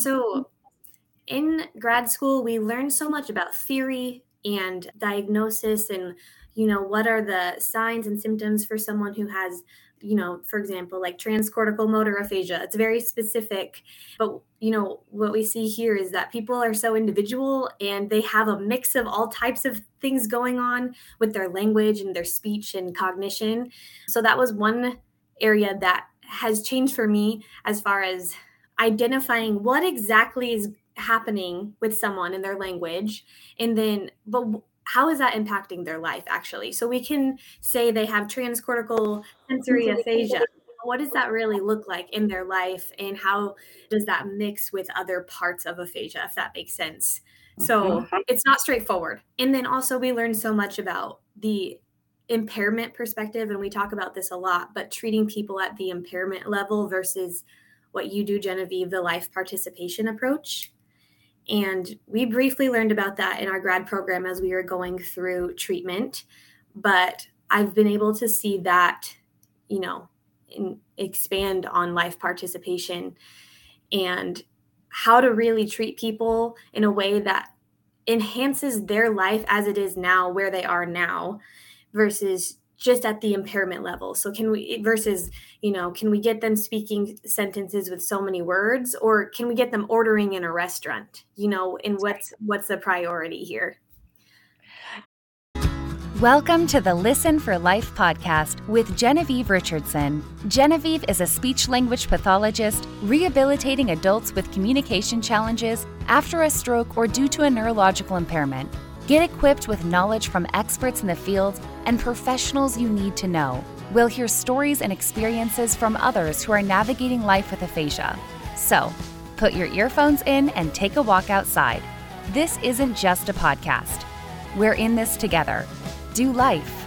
So, in grad school, we learn so much about theory and diagnosis and you know what are the signs and symptoms for someone who has you know for example like transcortical motor aphasia. It's very specific but you know what we see here is that people are so individual and they have a mix of all types of things going on with their language and their speech and cognition. So that was one area that has changed for me as far as identifying what exactly is happening with someone in their language and then but how is that impacting their life actually? So we can say they have transcortical sensory aphasia. What does that really look like in their life and how does that mix with other parts of aphasia if that makes sense? So mm-hmm. it's not straightforward. And then also we learn so much about the impairment perspective and we talk about this a lot but treating people at the impairment level versus what you do genevieve the life participation approach and we briefly learned about that in our grad program as we were going through treatment. But I've been able to see that, you know, expand on life participation and how to really treat people in a way that enhances their life as it is now, where they are now, versus just at the impairment level. So can we versus, you know, can we get them speaking sentences with so many words or can we get them ordering in a restaurant? You know, and what's what's the priority here? Welcome to the Listen for Life podcast with Genevieve Richardson. Genevieve is a speech language pathologist rehabilitating adults with communication challenges after a stroke or due to a neurological impairment. Get equipped with knowledge from experts in the field and professionals you need to know. We'll hear stories and experiences from others who are navigating life with aphasia. So, put your earphones in and take a walk outside. This isn't just a podcast. We're in this together. Do life.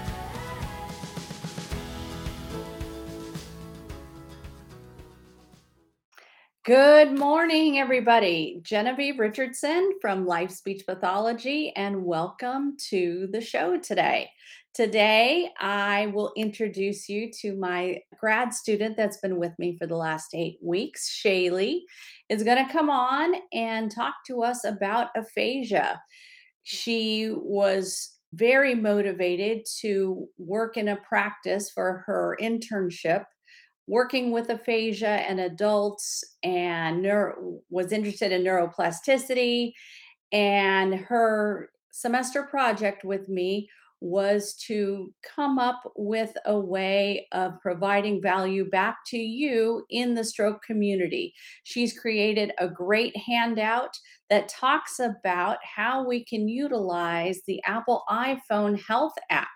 Good morning, everybody. Genevieve Richardson from Life Speech Pathology, and welcome to the show today. Today, I will introduce you to my grad student that's been with me for the last eight weeks. Shayli is going to come on and talk to us about aphasia. She was very motivated to work in a practice for her internship working with aphasia and adults and neuro, was interested in neuroplasticity and her semester project with me was to come up with a way of providing value back to you in the stroke community. She's created a great handout that talks about how we can utilize the Apple iPhone Health app.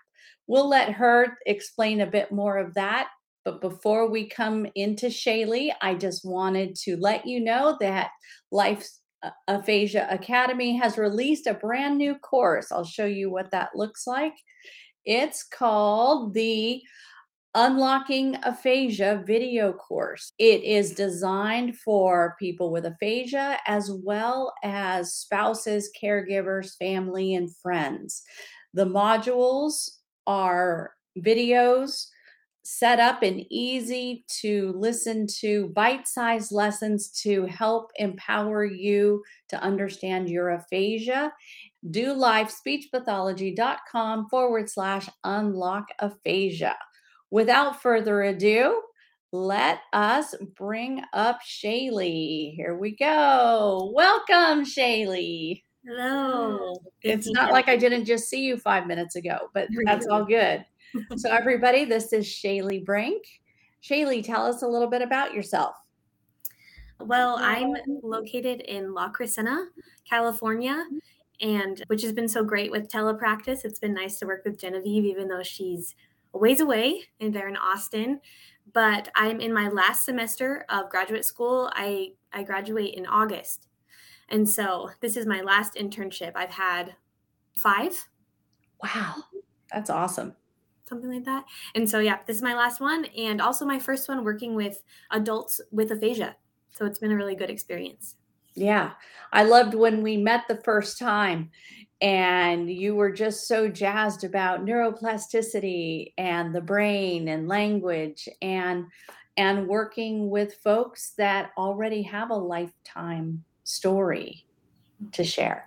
We'll let her explain a bit more of that but before we come into Shayli, I just wanted to let you know that Life uh, Aphasia Academy has released a brand new course. I'll show you what that looks like. It's called the Unlocking Aphasia video course. It is designed for people with aphasia as well as spouses, caregivers, family, and friends. The modules are videos set up and easy to listen to bite sized lessons to help empower you to understand your aphasia. Do live speechpathology.com forward slash unlock aphasia. Without further ado, let us bring up Shayli. Here we go. Welcome, Shayli. Hello. It's not like I didn't just see you five minutes ago, but that's all good so, everybody, this is Shayli Brink. Shayli, tell us a little bit about yourself. Well, I'm located in La Crescenta, California, and which has been so great with telepractice. It's been nice to work with Genevieve, even though she's a ways away and they're in Austin. But I'm in my last semester of graduate school. I, I graduate in August. And so this is my last internship. I've had five. Wow, that's awesome something like that. And so, yeah, this is my last one, and also my first one working with adults with aphasia. So it's been a really good experience. Yeah, I loved when we met the first time, and you were just so jazzed about neuroplasticity and the brain and language. And and working with folks that already have a lifetime story to share.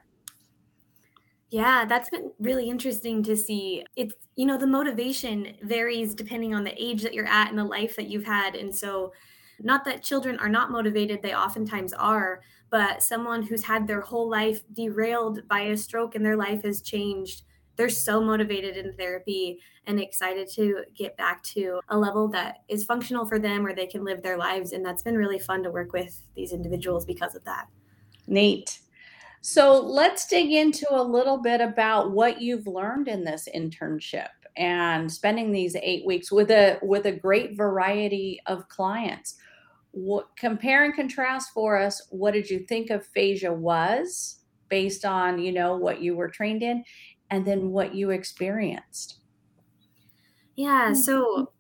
Yeah, that's been really interesting to see. It's, you know, the motivation varies depending on the age that you're at and the life that you've had. And so, not that children are not motivated, they oftentimes are, but someone who's had their whole life derailed by a stroke and their life has changed, they're so motivated in therapy and excited to get back to a level that is functional for them where they can live their lives. And that's been really fun to work with these individuals because of that. Neat. So let's dig into a little bit about what you've learned in this internship and spending these eight weeks with a with a great variety of clients. What compare and contrast for us? What did you think of aphasia was based on you know what you were trained in, and then what you experienced? Yeah. So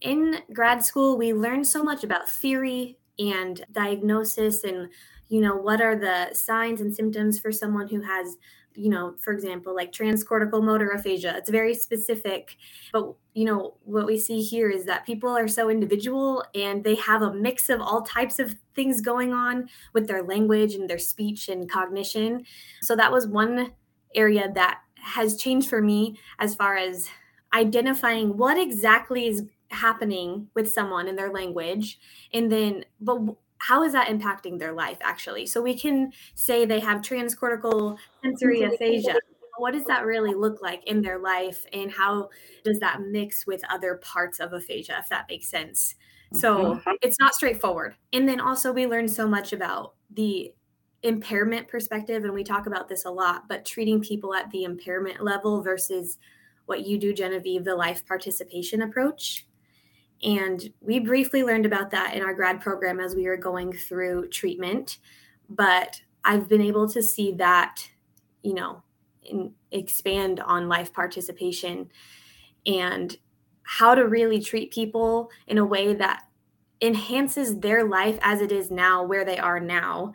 in grad school, we learned so much about theory and diagnosis and you know what are the signs and symptoms for someone who has you know for example like transcortical motor aphasia? It's very specific but you know what we see here is that people are so individual and they have a mix of all types of things going on with their language and their speech and cognition. So that was one area that has changed for me as far as identifying what exactly is happening with someone in their language. And then but how is that impacting their life actually? So we can say they have transcortical sensory aphasia. What does that really look like in their life and how does that mix with other parts of aphasia if that makes sense? So mm-hmm. it's not straightforward. And then also we learn so much about the impairment perspective and we talk about this a lot, but treating people at the impairment level versus what you do Genevieve the life participation approach and we briefly learned about that in our grad program as we were going through treatment. But I've been able to see that, you know, expand on life participation and how to really treat people in a way that enhances their life as it is now, where they are now,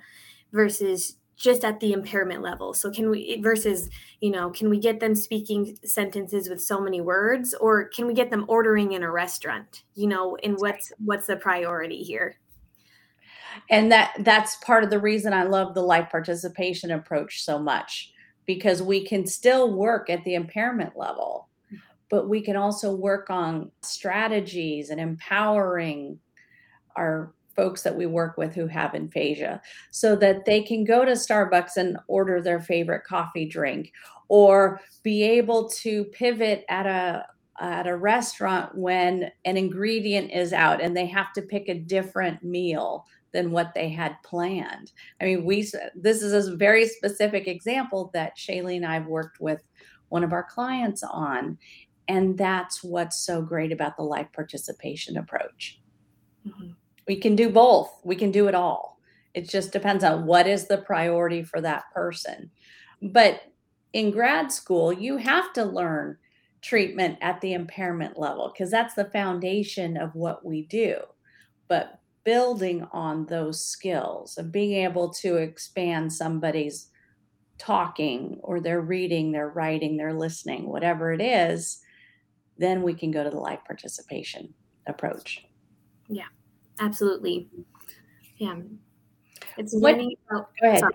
versus just at the impairment level. So can we versus, you know, can we get them speaking sentences with so many words or can we get them ordering in a restaurant? You know, and what's what's the priority here? And that that's part of the reason I love the life participation approach so much because we can still work at the impairment level, but we can also work on strategies and empowering our folks that we work with who have aphasia so that they can go to Starbucks and order their favorite coffee drink or be able to pivot at a at a restaurant when an ingredient is out and they have to pick a different meal than what they had planned. I mean, we this is a very specific example that Shayli and I've worked with one of our clients on. And that's what's so great about the life participation approach. Mm-hmm we can do both. We can do it all. It just depends on what is the priority for that person. But in grad school, you have to learn treatment at the impairment level because that's the foundation of what we do. But building on those skills and being able to expand somebody's talking or their reading, their writing, their listening, whatever it is, then we can go to the life participation approach. Yeah. Absolutely. Yeah. It's learning about go ahead. Sorry,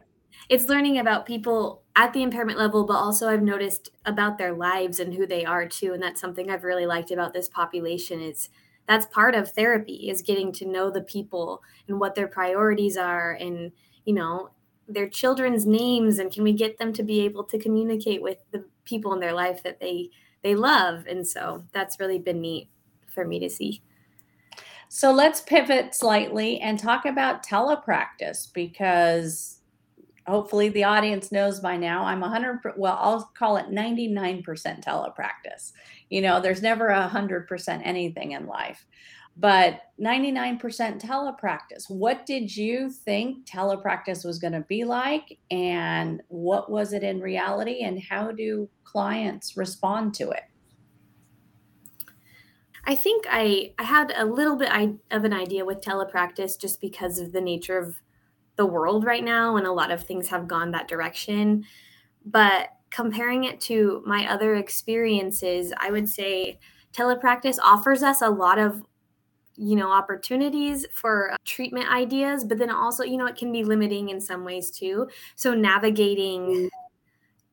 it's learning about people at the impairment level, but also I've noticed about their lives and who they are too. And that's something I've really liked about this population is that's part of therapy is getting to know the people and what their priorities are and, you know, their children's names and can we get them to be able to communicate with the people in their life that they they love and so that's really been neat for me to see so let's pivot slightly and talk about telepractice because hopefully the audience knows by now I'm 100 well I'll call it 99% telepractice. You know, there's never a 100% anything in life. But 99% telepractice. What did you think telepractice was going to be like and what was it in reality and how do clients respond to it? I think I I had a little bit of an idea with telepractice just because of the nature of the world right now and a lot of things have gone that direction. But comparing it to my other experiences, I would say telepractice offers us a lot of you know opportunities for uh, treatment ideas but then also you know it can be limiting in some ways too so navigating mm.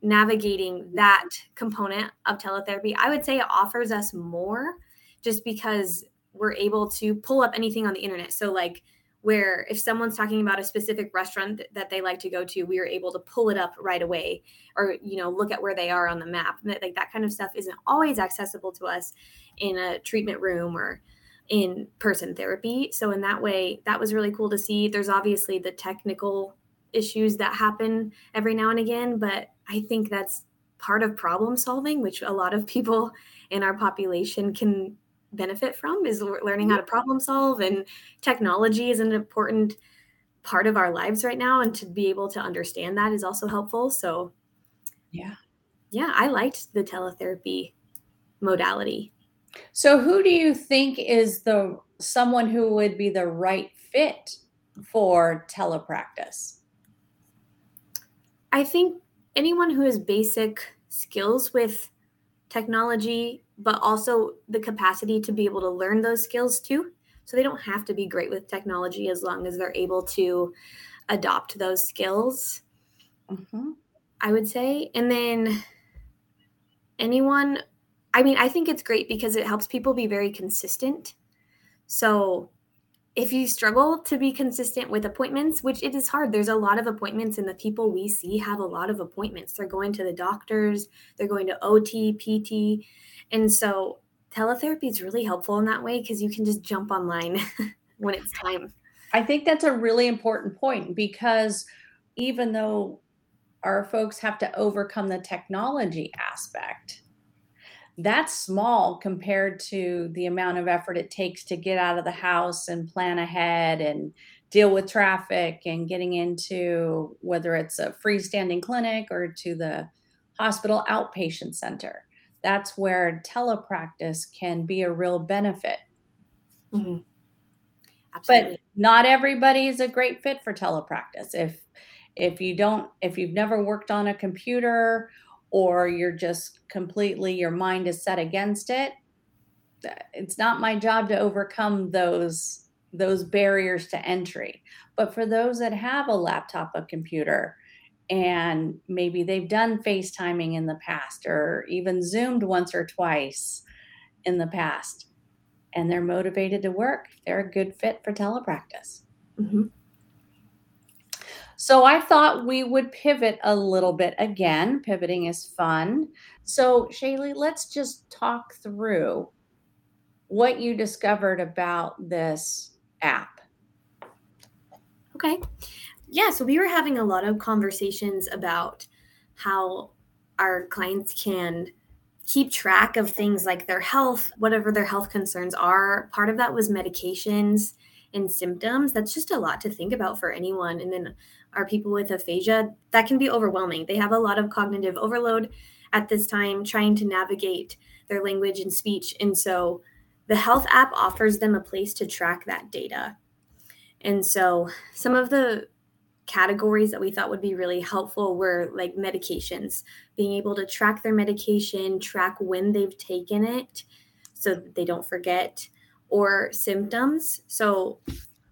navigating that component of teletherapy i would say it offers us more just because we're able to pull up anything on the internet. So like where if someone's talking about a specific restaurant that they like to go to we are able to pull it up right away or you know look at where they are on the map. Like that kind of stuff isn't always accessible to us in a treatment room or in person therapy. So in that way that was really cool to see. There's obviously the technical issues that happen every now and again but i think that's part of problem solving which a lot of people in our population can benefit from is learning how to problem solve and technology is an important part of our lives right now and to be able to understand that is also helpful so yeah. Yeah i liked the teletherapy modality. So who do you think is the someone who would be the right fit for telepractice? I think anyone who has basic skills with technology but also the capacity to be able to learn those skills too. So they don't have to be great with technology as long as they're able to adopt those skills. Mm-hmm. I would say. And then anyone, I mean, I think it's great because it helps people be very consistent. So if you struggle to be consistent with appointments, which it is hard, there's a lot of appointments, and the people we see have a lot of appointments. They're going to the doctors, they're going to OT, PT. And so teletherapy is really helpful in that way because you can just jump online when it's time. I think that's a really important point because even though our folks have to overcome the technology aspect, that's small compared to the amount of effort it takes to get out of the house and plan ahead and deal with traffic and getting into whether it's a freestanding clinic or to the hospital outpatient center that's where telepractice can be a real benefit. Mm-hmm. But not everybody is a great fit for telepractice. If if you don't, if you've never worked on a computer or you're just completely your mind is set against it, it's not my job to overcome those those barriers to entry. But for those that have a laptop, a computer, and maybe they've done FaceTiming in the past or even Zoomed once or twice in the past and they're motivated to work, they're a good fit for telepractice. Mm-hmm. So I thought we would pivot a little bit again. Pivoting is fun. So, Shayli, let's just talk through what you discovered about this app. Okay yeah, so we were having a lot of conversations about how our clients can keep track of things like their health, whatever their health concerns are. Part of that was medications and symptoms. That's just a lot to think about for anyone. And then our people with aphasia, that can be overwhelming. They have a lot of cognitive overload at this time trying to navigate their language and speech. And so the health app offers them a place to track that data. And so some of the categories that we thought would be really helpful were like medications, being able to track their medication, track when they've taken it so that they don't forget, or symptoms. So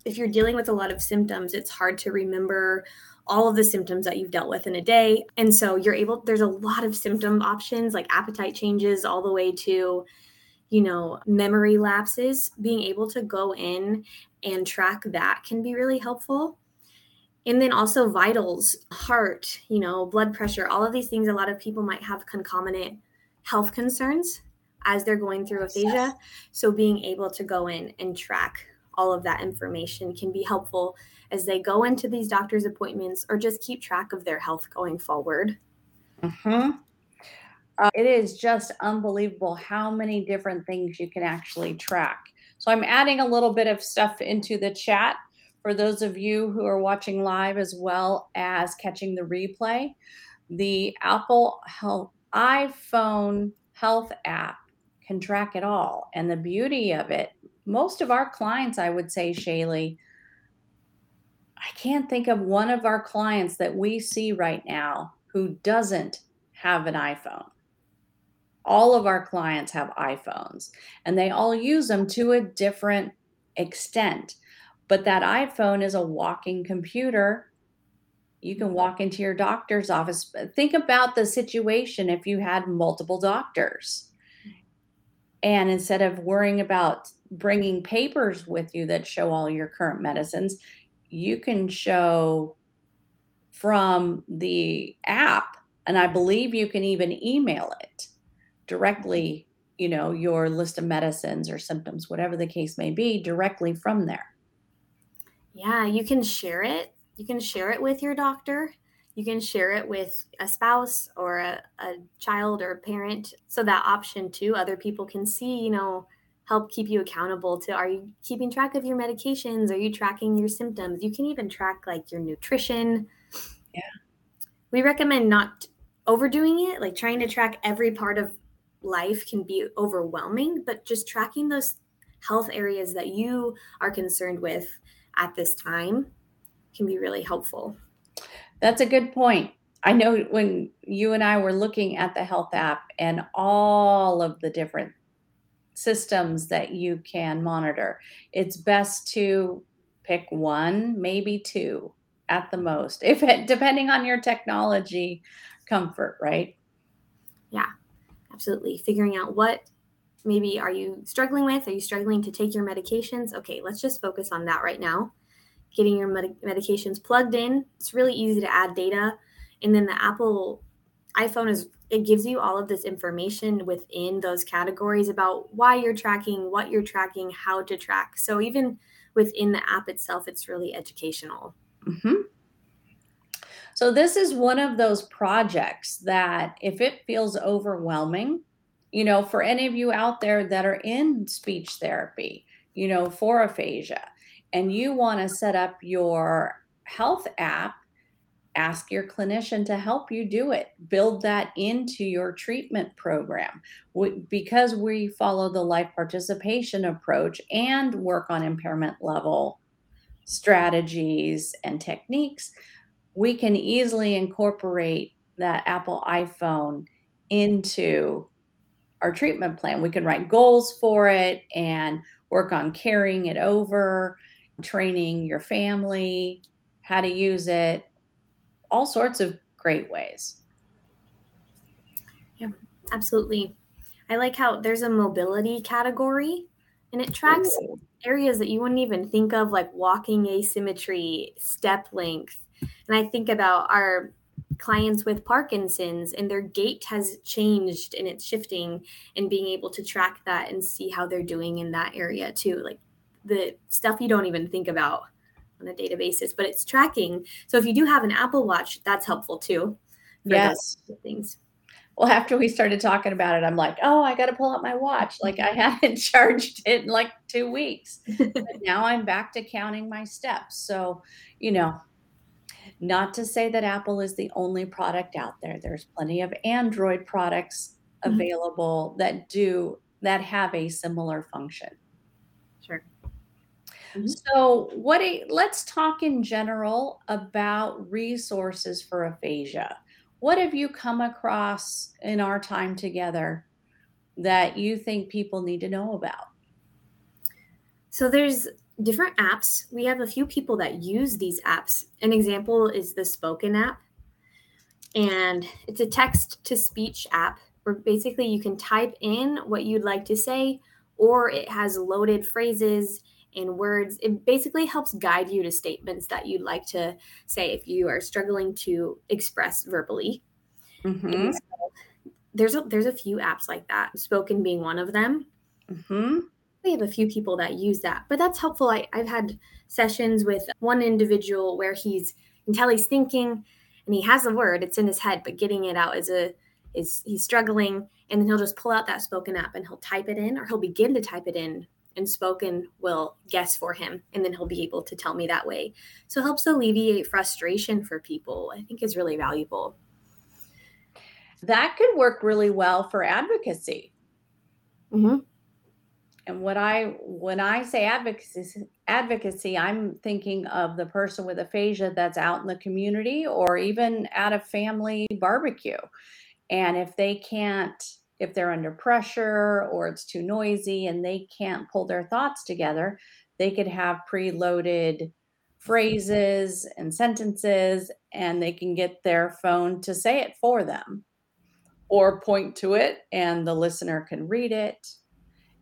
if you're dealing with a lot of symptoms, it's hard to remember all of the symptoms that you've dealt with in a day. And so you're able, there's a lot of symptom options like appetite changes all the way to, you know, memory lapses. Being able to go in and track that can be really helpful and then also vitals heart you know blood pressure all of these things a lot of people might have concomitant health concerns as they're going through aphasia. So being able to go in and track all of that information can be helpful as they go into these doctor's appointments or just keep track of their health going forward. Mm-hmm. uh, it is just unbelievable how many different things you can actually track. So i'm adding a little bit of stuff into the chat for those of you who are watching live as well as catching the replay, the Apple Health iPhone Health app can track it all. And the beauty of it, most of our clients, I would say, Shayli, I can't think of one of our clients that we see right now who doesn't have an iPhone. All of our clients have iPhones and they all use them to a different extent. But that iPhone is a walking computer. You can walk into your doctor's office. Think about the situation if you had multiple doctors. And instead of worrying about bringing papers with you that show all your current medicines, you can show from the app, and I believe you can even email it directly, you know, your list of medicines or symptoms, whatever the case may be, directly from there. Yeah, you can share it. You can share it with your doctor. You can share it with a spouse or a, a child or a parent. So that option too, other people can see, you know, help keep you accountable to are you keeping track of your medications? Are you tracking your symptoms? You can even track like your nutrition. Yeah. We recommend not overdoing it, like trying to track every part of life can be overwhelming, but just tracking those health areas that you are concerned with at this time can be really helpful. That's a good point. I know when you and I were looking at the health app and all of the different systems that you can monitor, it's best to pick one, maybe two at the most, if it, depending on your technology comfort, right? Yeah, absolutely. Figuring out what maybe are you struggling with? Are you struggling to take your medications? Okay, let's just focus on that right now getting your med- medications plugged in. It's really easy to add data. And then the Apple iPhone is it gives you all of this information within those categories about why you're tracking, what you're tracking, how to track. So even within the app itself, it's really educational. Mm-hmm. So this is one of those projects that if it feels overwhelming, you know, for any of you out there that are in speech therapy, you know, for aphasia, and you want to set up your health app, ask your clinician to help you do it. Build that into your treatment program. We, because we follow the life participation approach and work on impairment level strategies and techniques, we can easily incorporate that Apple iPhone into our treatment plan. We can write goals for it and work on carrying it over training your family, how to use it, all sorts of great ways. Yeah, absolutely. I like how there's a mobility category and it tracks Ooh. areas that you wouldn't even think of, like walking asymmetry, step length. And I think about our clients with Parkinson's and their gait has changed and it's shifting, and being able to track that and see how they're doing in that area too. Like the stuff you don't even think about on a data basis, but it's tracking. So if you do have an Apple Watch, that's helpful too. yes. Things. Well, after we started talking about it, I'm like, oh, I got to pull out my watch. Like I hadn't charged it in like two weeks. but now I'm back to counting my steps. So, you know, not to say that Apple is the only product out there. There's plenty of Android products mm-hmm. available mm-hmm. that do that have a similar function. Mm-hmm. So, what a, let's talk in general about resources for aphasia. What have you come across in our time together that you think people need to know about? So, there's different apps. We have a few people that use these apps. An example is the Spoken app, and it's a text to speech app where basically you can type in what you'd like to say, or it has loaded phrases in words. It basically helps guide you to statements that you'd like to say if you are struggling to express verbally. Mm-hmm. So there's a there's a few apps like that. Spoken being one of them. Mm-hmm. We have a few people that use that, but that's helpful. I, I've had sessions with one individual where he's until he's thinking and he has a word, it's in his head, but getting it out is a is he's struggling and then he'll just pull out that spoken app and he'll type it in or he'll begin to type it in and spoken will guess for him and then he'll be able to tell me that way. So it helps alleviate frustration for people i think is really valuable. That could work really well for advocacy. Mm-hmm. and what i when i say advocacy advocacy i'm thinking of the person with aphasia that's out in the community or even at a family barbecue. And if they can't if they're under pressure or it's too noisy and they can't pull their thoughts together, they could have preloaded phrases and sentences, and they can get their phone to say it for them or point to it and the listener can read it.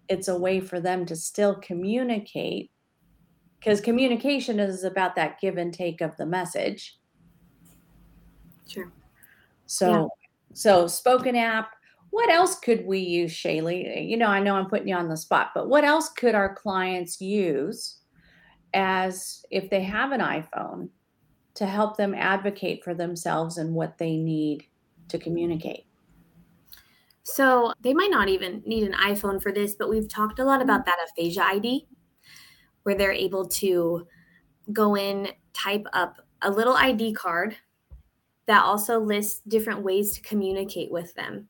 It's a way for them to still communicate because communication is about that give and take of the message. Sure. So, yeah. so spoken app. What else could we use, Shayli? You know, I know I'm putting you on the spot, but what else could our clients use as if they have an iPhone to help them advocate for themselves and what they need to communicate? So they might not even need an iPhone for this, but we've talked a lot about mm-hmm. that aphasia ID, where they're able to go in, type up a little ID card that also lists different ways to communicate with them.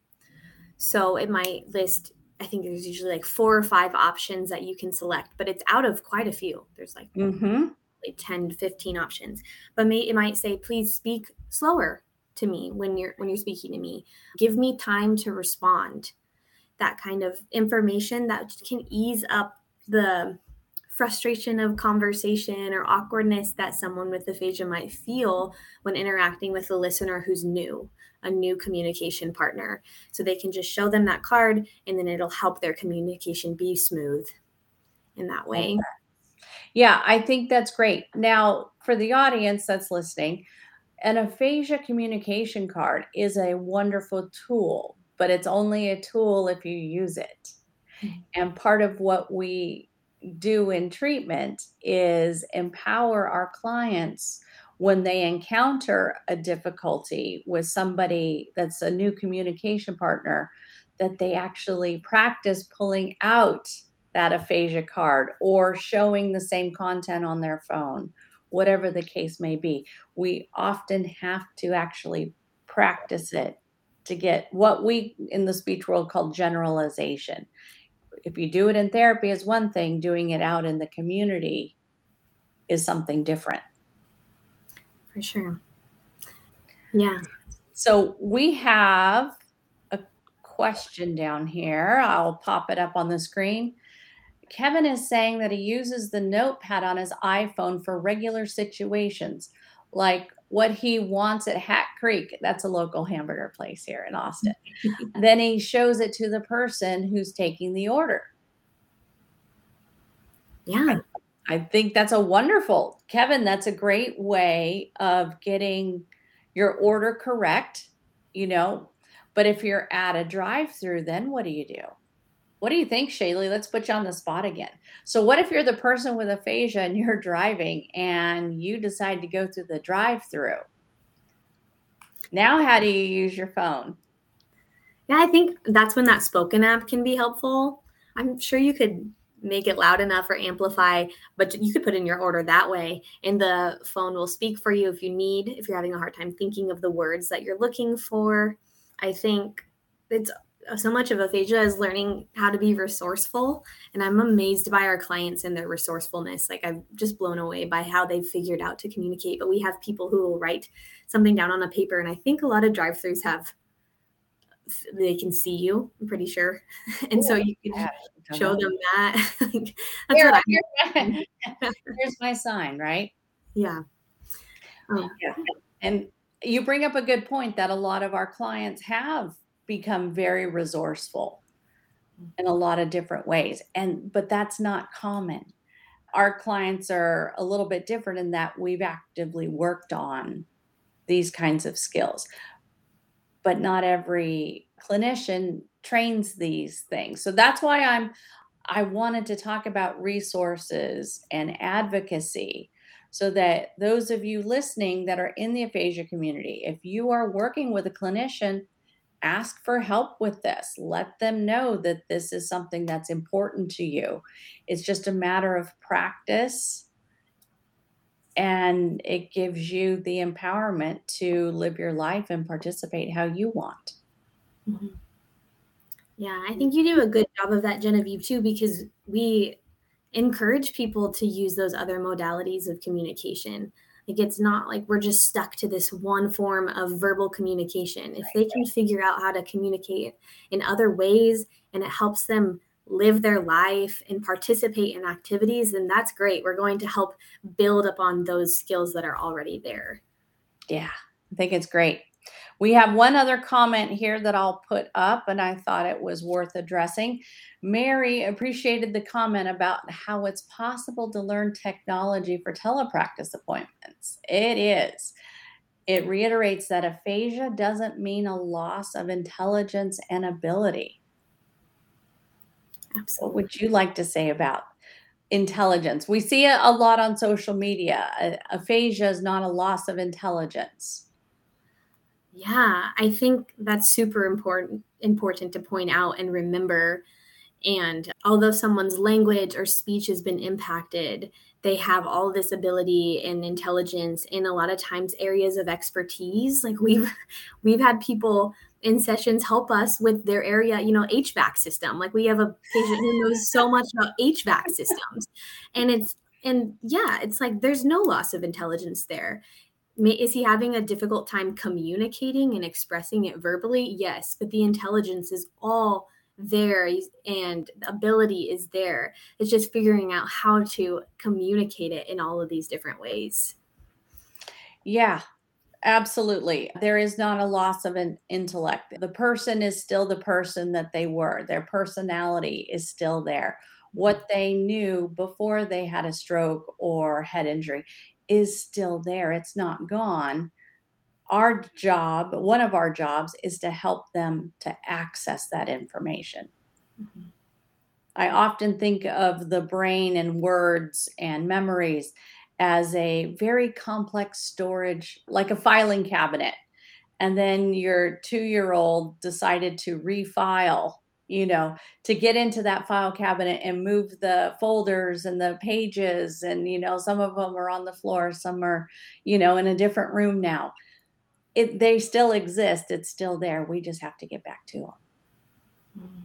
So it might list, I think there's usually like four or five options that you can select, but it's out of quite a few. There's like, mm-hmm. like 10 to 15 options. But may, it might say, please speak slower to me when you're when you're speaking to me give me time to respond that kind of information that can ease up the frustration of conversation or awkwardness that someone with aphasia might feel when interacting with a listener who's new a new communication partner so they can just show them that card and then it'll help their communication be smooth in that way yeah i think that's great now for the audience that's listening an aphasia communication card is a wonderful tool, but it's only a tool if you use it. Mm-hmm. And part of what we do in treatment is empower our clients when they encounter a difficulty with somebody that's a new communication partner that they actually practice pulling out that aphasia card or showing the same content on their phone whatever the case may be. We often have to actually practice it to get what we in the speech world call generalization. If you do it in therapy is one thing, doing it out in the community is something different. For sure. Yeah. So we have a question down here. I'll pop it up on the screen. Kevin is saying that he uses the notepad on his iPhone for regular situations, like what he wants at Hat Creek. That's a local hamburger place here in Austin. then he shows it to the person who's taking the order. Yeah. I think that's a wonderful, Kevin, that's a great way of getting your order correct, you know. But if you're at a drive through, then what do you do? What do you think, Shayli? Let's put you on the spot again. So, what if you're the person with aphasia and you're driving and you decide to go through the drive through? Now, how do you use your phone? Yeah, I think that's when that spoken app can be helpful. I'm sure you could make it loud enough or amplify, but you could put in your order that way, and the phone will speak for you if you need, if you're having a hard time thinking of the words that you're looking for. I think it's so much of aphasia is learning how to be resourceful and i'm amazed by our clients and their resourcefulness. Like i'm just blown away by how they've figured out to communicate but we have people who will write something down on a paper and i think a lot of drive-throughs have they can see you i'm pretty sure. And so you can show them that. That's Here, here's, my, here's my sign right? Yeah. Um, yeah. And you bring up a good point that a lot of our clients have become very resourceful mm-hmm. in a lot of different ways. And but that's not common. Our clients are a little bit different in that we've actively worked on these kinds of skills. But not every clinician trains these things. So that's why i'm i wanted to talk about resources and advocacy so that those of you listening that are in the aphasia community if you are working with a clinician ask for help with this. Let them know that this is something that's important to you. It's just a matter of practice and it gives you the empowerment to live your life and participate how you want. Mm-hmm. Yeah, I think you do a good job of that, Genevieve, too, because we encourage people to use those other modalities of communication. Like it's not like we're just stuck to this one form of verbal communication. If they can figure out how to communicate in other ways and it helps them live their life and participate in activities, then that's great. We're going to help build upon those skills that are already there. Yeah, I think it's great. We have one other comment here that I'll put up, and I thought it was worth addressing. Mary appreciated the comment about how it's possible to learn technology for telepractice appointments. It is. It reiterates that aphasia doesn't mean a loss of intelligence and ability. Absolutely. What would you like to say about intelligence? We see it a lot on social media. Aphasia is not a loss of intelligence. Yeah, I think that's super important important to point out and remember. And although someone's language or speech has been impacted, they have all this ability and intelligence in a lot of times areas of expertise. Like we've we've had people in sessions help us with their area, you know, HVAC system. Like we have a patient who knows so much about HVAC systems. And it's, and yeah, it's like there's no loss of intelligence there. Is he having a difficult time communicating and expressing it verbally? Yes, but the intelligence is all there and the ability is there. It's just figuring out how to communicate it in all of these different ways. Yeah, Absolutely. There is not a loss of an intellect. The person is still the person that they were. Their personality is still there. What they knew before they had a stroke or head injury is still there. It's not gone. Our job, one of our jobs, is to help them to access that information. Mm-hmm. I often think of the brain and words and memories as a very complex storage, like a filing cabinet. And then your two year old decided to refile, you know, to get into that file cabinet and move the folders and the pages. And, you know, some of them are on the floor, some are, you know, in a different room now. It, they still exist. It's still there. We just have to get back to them. Mm-hmm.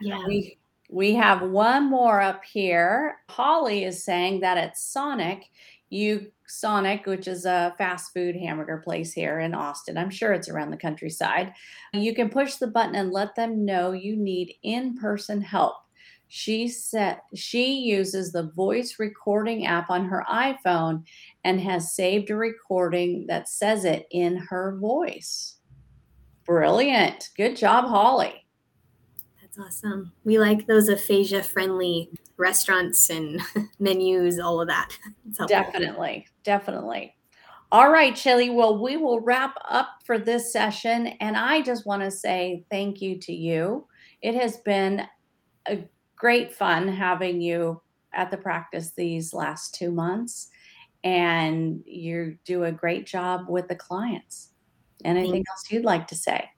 Yeah. We we have one more up here. Holly is saying that at Sonic, you Sonic, which is a fast food hamburger place here in Austin. I'm sure it's around the countryside. You can push the button and let them know you need in-person help. She said she uses the voice recording app on her iPhone and has saved a recording that says it in her voice. Brilliant. Good job, Holly That's awesome. We like those aphasia friendly restaurants and menus, all of that. Definitely. Definitely. All right, Shayli. Well, we will wrap up for this session. And I just want to say thank you to you. It has been a great fun having you at the practice these last two months. And you do a great job with the clients. Anything else you'd like to say?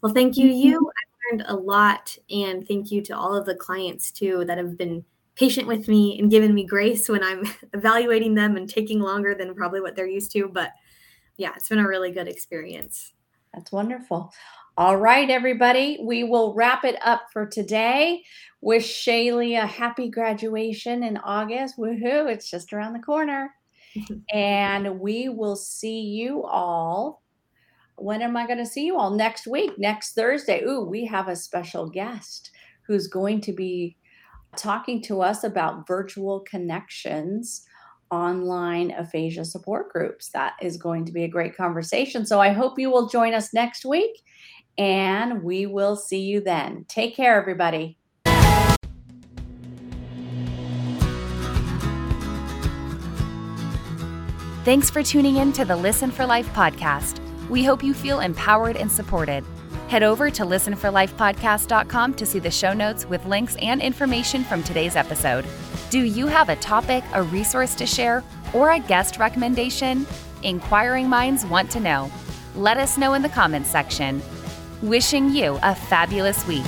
Well, thank you, you learned a lot. And thank you to all of the clients too that have been patient with me and given me grace when I'm evaluating them and taking longer than probably what they're used to. But yeah, it's been a really good experience. That's wonderful. All right, everybody, we will wrap it up for today. Wish Shayli a happy graduation in August. Woohoo, it's just around the corner. and we will see you all when am I going to see you all? Next week, next Thursday. Ooh, we have a special guest who's going to be talking to us about virtual connections online aphasia support groups. That is going to be a great conversation. So I hope you will join us next week and we will see you then. Take care, everybody. Thanks for tuning in to the Listen for Life podcast. We hope you feel empowered and supported. Head over to listenforlifepodcast.com to see the show notes with links and information from today's episode. Do you have a topic, a resource to share, or a guest recommendation? Inquiring minds want to know. Let us know in the comments section. Wishing you a fabulous week.